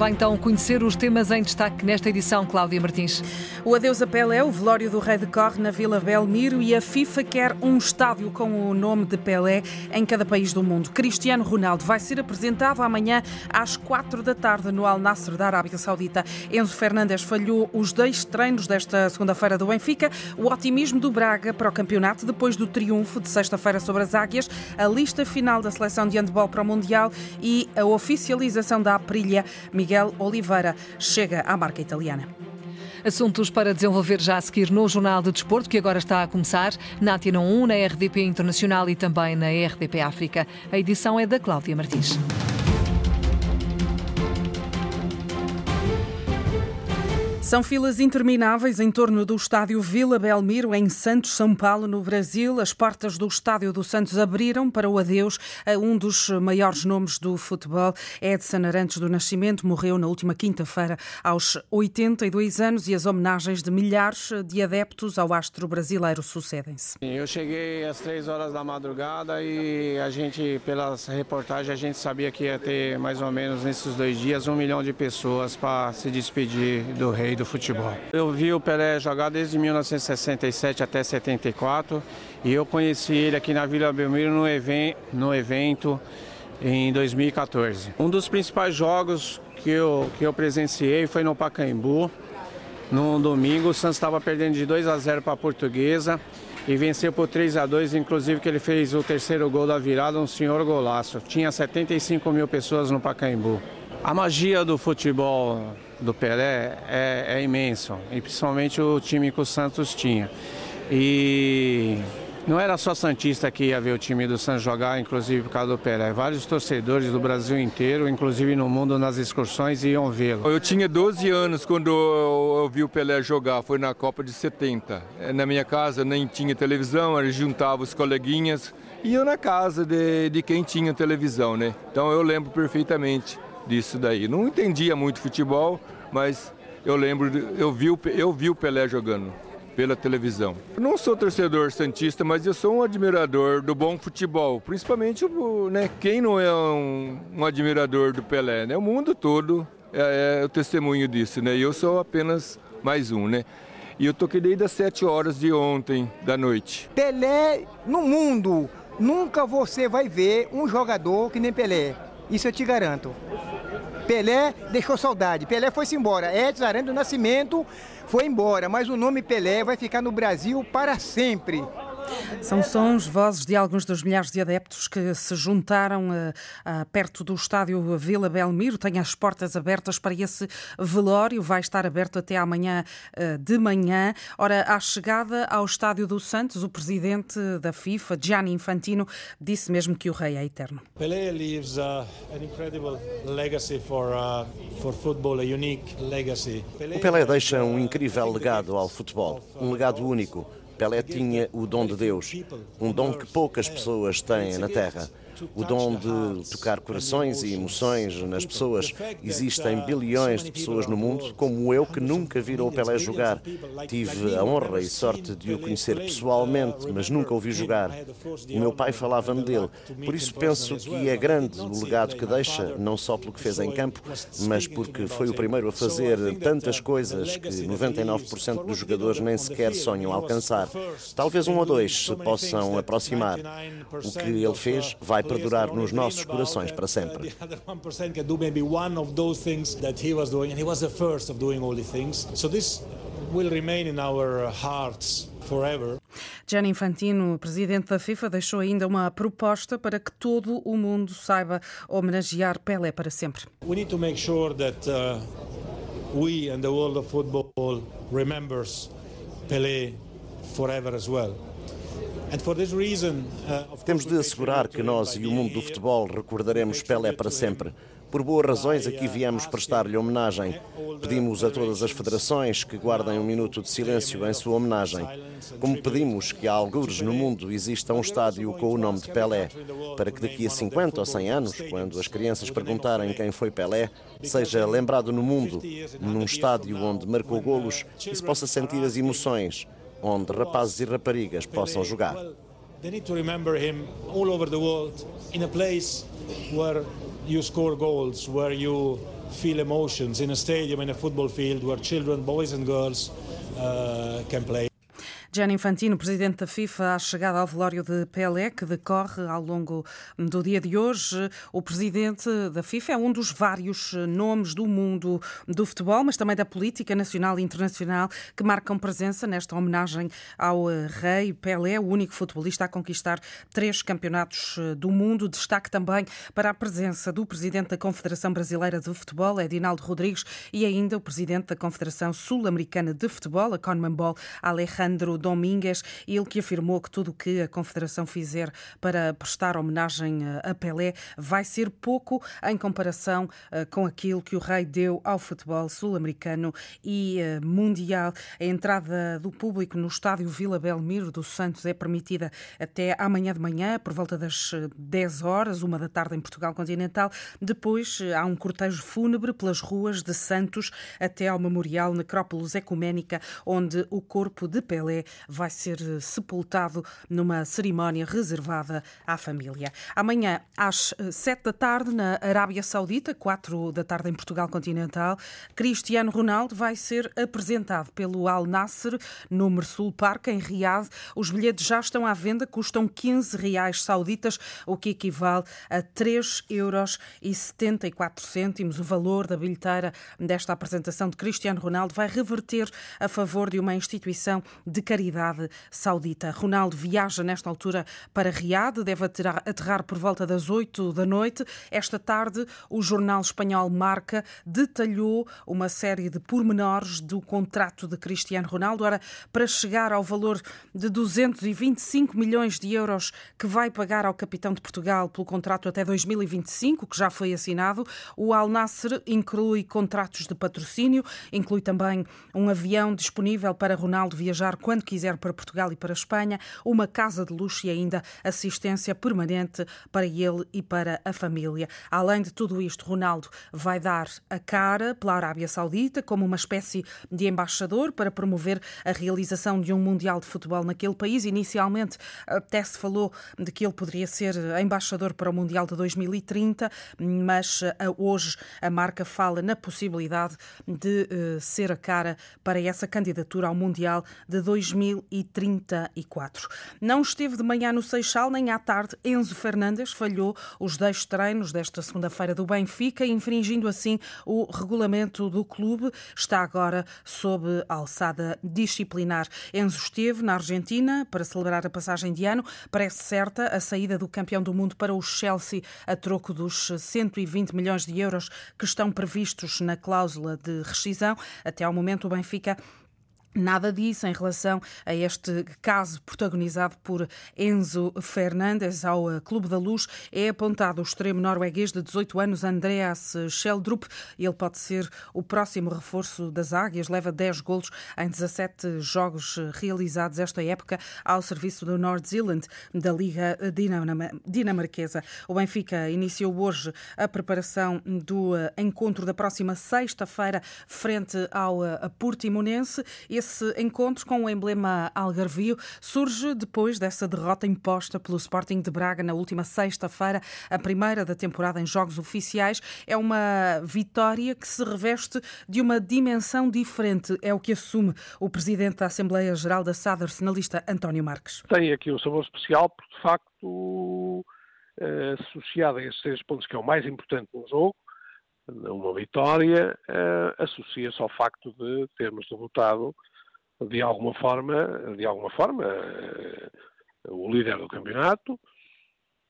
vai então conhecer os temas em destaque nesta edição, Cláudia Martins. O adeus a Pelé, o velório do rei decorre na Vila Belmiro e a FIFA quer um estádio com o nome de Pelé em cada país do mundo. Cristiano Ronaldo vai ser apresentado amanhã às quatro da tarde no Al Nasser da Arábia Saudita. Enzo Fernandes falhou os dois treinos desta segunda-feira do Benfica. O otimismo do Braga para o campeonato depois do triunfo de sexta-feira sobre as Águias, a lista final da seleção de handball para o Mundial e a oficialização da Aprilia. Miguel Oliveira chega à marca italiana. Assuntos para desenvolver já a seguir no Jornal de Desporto, que agora está a começar na Antena 1, na RDP Internacional e também na RDP África. A edição é da Cláudia Martins. São filas intermináveis em torno do estádio Vila Belmiro, em Santos, São Paulo, no Brasil. As portas do estádio do Santos abriram para o adeus a um dos maiores nomes do futebol. Edson Arantes do Nascimento morreu na última quinta-feira, aos 82 anos, e as homenagens de milhares de adeptos ao astro brasileiro sucedem-se. Eu cheguei às três horas da madrugada e a gente, pelas reportagens, a gente sabia que ia ter mais ou menos nesses dois dias um milhão de pessoas para se despedir do rei do futebol. Eu vi o Pelé jogar desde 1967 até 74 e eu conheci ele aqui na Vila Belmiro no, even no evento em 2014. Um dos principais jogos que eu, que eu presenciei foi no Pacaembu. No domingo, o Santos estava perdendo de 2 a 0 para a Portuguesa e venceu por 3 a 2 inclusive que ele fez o terceiro gol da virada, um senhor golaço. Tinha 75 mil pessoas no Pacaembu. A magia do futebol do Pelé é, é imenso, e principalmente o time que o Santos tinha. E não era só Santista que ia ver o time do Santos jogar, inclusive por causa do Pelé. Vários torcedores do Brasil inteiro, inclusive no mundo, nas excursões, iam vê-lo. Eu tinha 12 anos quando eu vi o Pelé jogar, foi na Copa de 70. Na minha casa nem tinha televisão, eu juntava os coleguinhas, iam na casa de, de quem tinha televisão, né? Então eu lembro perfeitamente disso daí. Não entendia muito futebol, mas eu lembro, eu vi, eu vi o Pelé jogando pela televisão. Eu não sou torcedor santista, mas eu sou um admirador do bom futebol, principalmente né, quem não é um, um admirador do Pelé, né? O mundo todo é, é, o testemunho disso, né? E eu sou apenas mais um, né? E eu toquei desde as 7 horas de ontem da noite. Pelé no mundo, nunca você vai ver um jogador que nem Pelé. Isso eu te garanto. Pelé deixou saudade. Pelé foi-se embora. Edson Aranha do Nascimento foi embora, mas o nome Pelé vai ficar no Brasil para sempre. São sons, vozes de alguns dos milhares de adeptos que se juntaram uh, uh, perto do estádio Vila Belmiro. Tem as portas abertas para esse velório. Vai estar aberto até amanhã uh, de manhã. Ora, à chegada ao estádio do Santos, o presidente da FIFA, Gianni Infantino, disse mesmo que o rei é eterno. Pelé leaves uh, an incredible legacy for, uh, for football, a unique legacy. O Pelé deixa um incrível legado ao futebol, um legado único Pelé tinha o dom de Deus, um dom que poucas pessoas têm na Terra o dom de tocar corações e emoções nas pessoas. Existem bilhões de pessoas no mundo, como eu, que nunca viram o Pelé jogar. Tive a honra e sorte de o conhecer pessoalmente, mas nunca o vi jogar. O meu pai falava-me dele. Por isso penso que é grande o legado que deixa, não só pelo que fez em campo, mas porque foi o primeiro a fazer tantas coisas que 99% dos jogadores nem sequer sonham alcançar. Talvez um ou dois se possam aproximar. O que ele fez vai perdurar nos nossos corações para sempre. will remain in our hearts forever. Gianni Infantino, presidente da FIFA, deixou ainda uma proposta para que todo o mundo saiba homenagear Pelé para sempre. We need to make sure that uh, we and the world of football remembers Pelé forever as well. Uh, Temos de assegurar que nós e o mundo do futebol recordaremos Pelé para sempre. Por boas razões, aqui viemos prestar-lhe homenagem. Pedimos a todas as federações que guardem um minuto de silêncio em sua homenagem. Como pedimos que há algures no mundo exista um estádio com o nome de Pelé, para que daqui a 50 ou 100 anos, quando as crianças perguntarem quem foi Pelé, seja lembrado no mundo, num estádio onde marcou golos e se possa sentir as emoções onde rapazes e raparigas possam jogar. Feel emotions in a stadium, in a football field where children, boys and girls uh, can play. Gianni Infantino, presidente da FIFA, à chegada ao velório de Pelé, que decorre ao longo do dia de hoje. O presidente da FIFA é um dos vários nomes do mundo do futebol, mas também da política nacional e internacional que marcam presença nesta homenagem ao rei Pelé, o único futebolista a conquistar três campeonatos do mundo. Destaque também para a presença do presidente da Confederação Brasileira de Futebol, Edinaldo Rodrigues, e ainda o presidente da Confederação Sul-Americana de Futebol, a CONMEBOL, Alejandro Domingues, ele que afirmou que tudo o que a Confederação fizer para prestar homenagem a Pelé vai ser pouco em comparação eh, com aquilo que o rei deu ao futebol sul-americano e eh, mundial. A entrada do público no estádio Vila Belmiro dos Santos é permitida até amanhã de manhã, por volta das 10 eh, horas, uma da tarde em Portugal continental. Depois há um cortejo fúnebre pelas ruas de Santos até ao Memorial Necrópolis Ecuménica, onde o corpo de Pelé vai ser eh, sepultado numa cerimónia reservada à família. Amanhã, às eh, sete da tarde, na Arábia Saudita, quatro da tarde em Portugal continental, Cristiano Ronaldo vai ser apresentado pelo Al Nasser no Mersul Park, em Riad. Os bilhetes já estão à venda, custam 15 reais sauditas, o que equivale a 3 euros e 74 cêntimos. O valor da bilheteira desta apresentação de Cristiano Ronaldo vai reverter a favor de uma instituição de caridade caridade saudita. Ronaldo viaja nesta altura para Riad, deve aterrar por volta das 8 da noite. Esta tarde, o jornal espanhol Marca detalhou uma série de pormenores do contrato de Cristiano Ronaldo. Ora, para chegar ao valor de 225 milhões de euros que vai pagar ao capitão de Portugal pelo contrato até 2025, que já foi assinado, o Al Nasser inclui contratos de patrocínio, inclui também um avião disponível para Ronaldo viajar quando quiser para Portugal e para Espanha, uma casa de luxo e ainda assistência permanente para ele e para a família. Além de tudo isto, Ronaldo vai dar a cara pela Arábia Saudita como uma espécie de embaixador para promover a realização de um Mundial de Futebol naquele país. Inicialmente, até se falou de que ele poderia ser embaixador para o Mundial de 2030, mas eh, hoje a marca fala na possibilidade de eh, ser a cara para essa candidatura ao Mundial de 2030. 2034. Não esteve de manhã no Seixal, nem à tarde. Enzo Fernandes falhou os 10 treinos desta segunda-feira do Benfica, infringindo assim o regulamento do clube. Está agora sob alçada disciplinar. Enzo esteve na Argentina para celebrar a passagem de ano. Parece certa a saída do campeão do mundo para o Chelsea a troco dos 120 milhões de euros que estão previstos na cláusula de rescisão. Até ao momento, o Benfica Nada disso em relação a este caso protagonizado por Enzo Fernandes ao eh, Clube da Luz. É apontado o extremo norueguês de 18 anos, Andreas Scheldrup. Ele pode ser o próximo reforço das Águias. Leva 10 golos em 17 jogos eh, realizados esta época ao serviço do North Zealand da Liga Dinamarquesa. O Benfica iniciou hoje a preparação do eh, encontro da próxima sexta-feira frente ao Portimonense. Esse encontro com o emblema algarvio surge depois dessa derrota imposta pelo Sporting de Braga na última sexta-feira, a primeira da temporada em jogos oficiais. É uma vitória que se reveste de uma dimensão diferente, é o que assume o presidente da Assembleia Geral da SAD, arsenalista António Marques. Tem aqui um sabor especial, porque de facto, eh, associado a esses três pontos, que é o mais importante no jogo, uma vitória, uh, associa-se ao facto de termos derrotado de alguma forma, de alguma forma, uh, o líder do campeonato,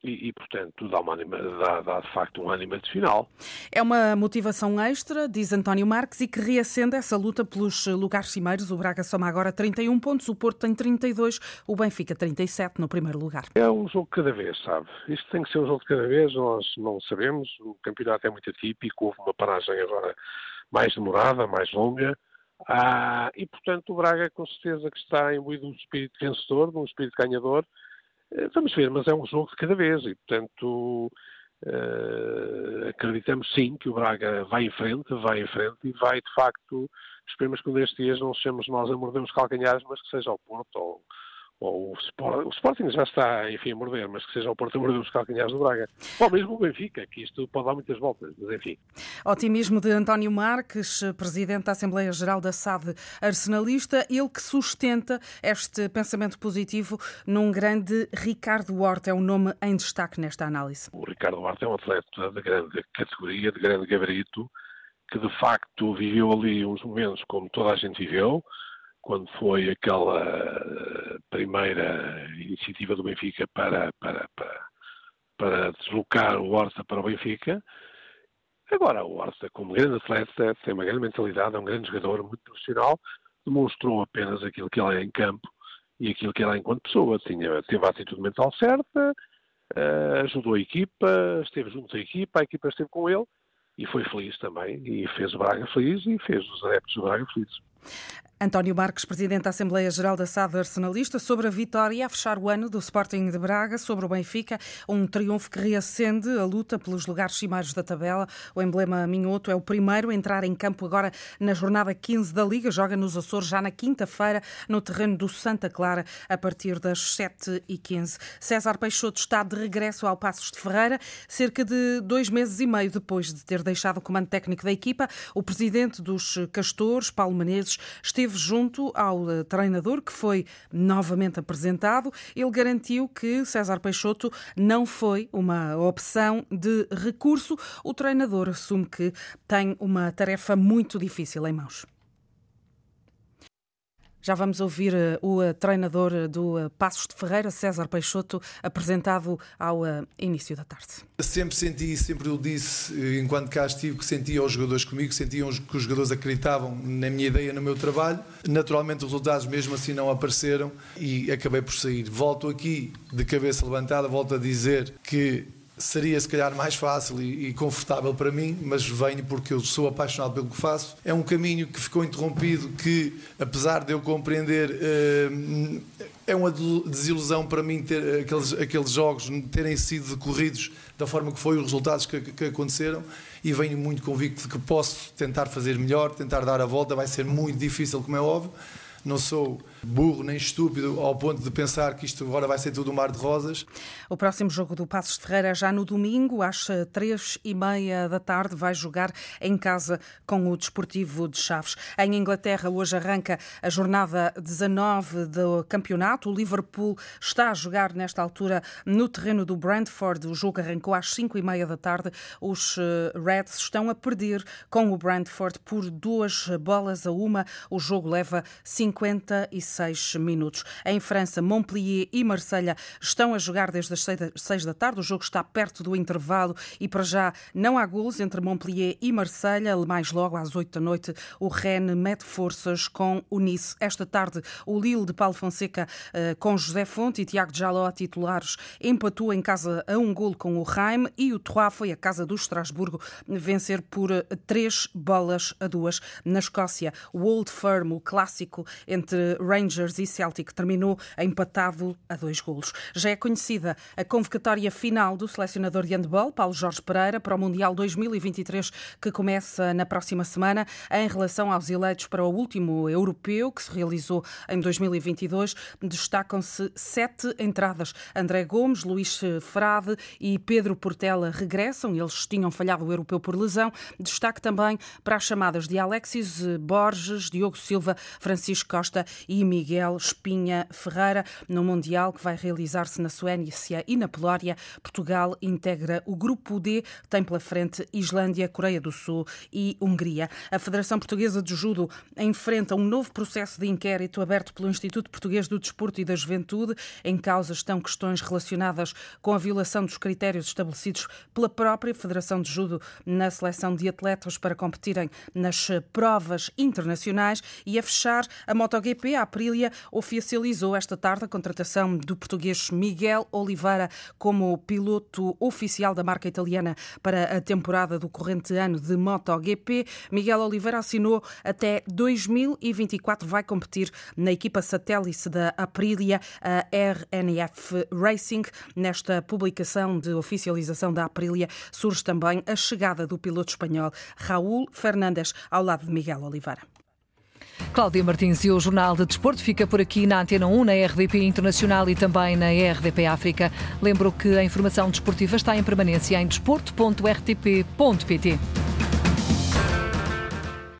e, e, portanto, dá, uma anima, dá, dá, de facto um ânimo de final. É uma motivação extra, diz António Marques, e que reacende essa luta pelos lugares cimeiros. O Braga soma agora 31 pontos, o Porto tem 32, o Benfica 37 no primeiro lugar. É um jogo de cada vez, sabe? Isto tem que ser um jogo de cada vez, nós não sabemos. O campeonato é muito atípico, houve uma paragem agora mais demorada, mais longa. Ah, e, portanto, o Braga com certeza que está imbuído de um espírito vencedor, de um espírito ganhador, eh, vamos ver, mas é um jogo de cada vez e, portanto, uh, acreditamos sim que o Braga vai em frente, vai em frente e vai, de facto, esperemos que um destes dias não sejamos nós a morder os calcanhares, mas que seja o Porto ou, ou o, Sport, o Sporting já está, enfim, a morder, mas que seja o Porto a morder os calcanhares do Braga. Ou mesmo o Benfica, que isto pode dar muitas voltas, mas enfim. Otimismo de António Marques, Presidente da Assembleia Geral da SAD Arsenalista, ele que sustenta este pensamento positivo num grande Ricardo Horta, é um nome em destaque nesta análise. O Ricardo Horta é um atleta de grande categoria, de grande gabarito, que de facto viveu ali uns momentos como toda a gente viveu, quando foi aquela primeira iniciativa do Benfica para, para, para, para deslocar o Horta para o Benfica. Agora, o Horta, como grande atleta, tem uma grande mentalidade, é um grande jogador, muito profissional, demonstrou apenas aquilo que ele é em campo e aquilo que ele é enquanto pessoa. Tinha, teve a atitude mental certa, uh, ajudou a equipa, esteve junto à equipa, a equipa esteve com ele e foi feliz também, e fez o Braga feliz e fez os adeptos do Braga felizes. António Marques, Presidente da Assembleia Geral da SAD Arsenalista, sobre a vitória a fechar o ano do Sporting de Braga sobre o Benfica, um triunfo que reacende a luta pelos lugares cimeiros da tabela. O emblema Minhoto é o primeiro a entrar em campo agora na jornada 15 da Liga, joga nos Açores já na quinta-feira no terreno do Santa Clara a partir das 7h15. César Peixoto está de regresso ao Passos de Ferreira, cerca de dois meses e meio depois de ter deixado o comando técnico da equipa. O presidente dos Castores, Paulo Menezes, esteve esteve junto ao eh, treinador que foi novamente apresentado. Ele garantiu que César Peixoto não foi uma opção de recurso. O treinador assume que tem uma tarefa muito difícil em mãos. Já vamos ouvir eh, o eh, treinador eh, do Passos de Ferreira, César Peixoto, apresentado ao início da tarde. Sempre senti, sempre eu disse, enquanto cá estive, que sentia os jogadores comigo, sentiam que os jogadores acreditavam na minha ideia, no meu trabalho. Naturalmente, os resultados mesmo assim não apareceram e acabei por sair. Volto aqui de cabeça levantada, volto a dizer que seria se calhar mais fácil e, e, confortável para mim, mas venho porque eu sou apaixonado pelo que faço. É um caminho que ficou interrompido, que apesar de eu compreender, uh, é uma desilusão para mim ter aqueles, aqueles jogos terem sido decorridos da forma que foi os resultados que, que aconteceram e venho muito convicto de que posso tentar fazer melhor, tentar dar a volta, vai ser muito difícil, como é óbvio não sou burro nem estúpido ao ponto de pensar que isto agora vai ser tudo um mar de rosas. O próximo jogo do Passos de Ferreira é já no domingo, às eh, três e meia da tarde, vai jogar em casa com o Desportivo de Chaves. Em Inglaterra, hoje arranca a jornada 19 do campeonato. O Liverpool está a jogar nesta altura no terreno do Brentford. O jogo arrancou às cinco e meia da tarde. Os eh, Reds estão a perder com o Brentford por duas bolas a uma. O jogo leva 55 36 minutos. Em França, Montpellier e Marselha estão a jogar desde as seis da tarde. O jogo está perto do intervalo e, para já, não há gols entre Montpellier e Marselha. Mais logo, às oito da noite, o Rennes mete forças com o Nice. Esta tarde, o Lille de Paulo Fonseca eh, com José Fonte e Tiago Jaló, titulares, empatou em casa a um golo com o Reim e o Trois foi a casa do Estrasburgo vencer por eh, três bolas a duas. Na Escócia, o Old Firm, o clássico entre Rain Rangers e Celtic terminou empatado a dois golos. Já é conhecida a convocatória final do selecionador de handball, Paulo Jorge Pereira, para o Mundial 2023, que começa na próxima semana. Em relação aos eleitos para o último europeu, que se realizou em 2022, destacam-se sete entradas. André Gomes, Luís Frade e Pedro Portela regressam. Eles tinham falhado o europeu por lesão. Destaque também para as chamadas de Alexis Borges, Diogo Silva, Francisco Costa e Miguel Espinha Ferreira. No Mundial que vai realizar-se na Suécia e na Polónia, Portugal integra o Grupo D, tem pela frente Islândia, Coreia do Sul e Hungria. A Federação Portuguesa de Judo enfrenta um novo processo de inquérito aberto pelo Instituto Português do Desporto e da Juventude. Em causa estão questões relacionadas com a violação dos critérios estabelecidos pela própria Federação de Judo na seleção de atletas para competirem nas provas internacionais e a fechar a MotoGP, a Aprilia oficializou esta tarde a contratação do português Miguel Oliveira como piloto oficial da marca italiana para a temporada do corrente ano de MotoGP. Miguel Oliveira assinou até 2024, vai competir na equipa satélite da Aprilia, a RNF Racing. Nesta publicação de oficialização da Aprilia surge também a chegada do piloto espanhol Raúl Fernandes ao lado de Miguel Oliveira. Cláudia Martins e o Jornal de Desporto fica por aqui na Antena 1, na RDP Internacional e também na RDP África. Lembro que a informação desportiva está em permanência em desporto.rtp.pt.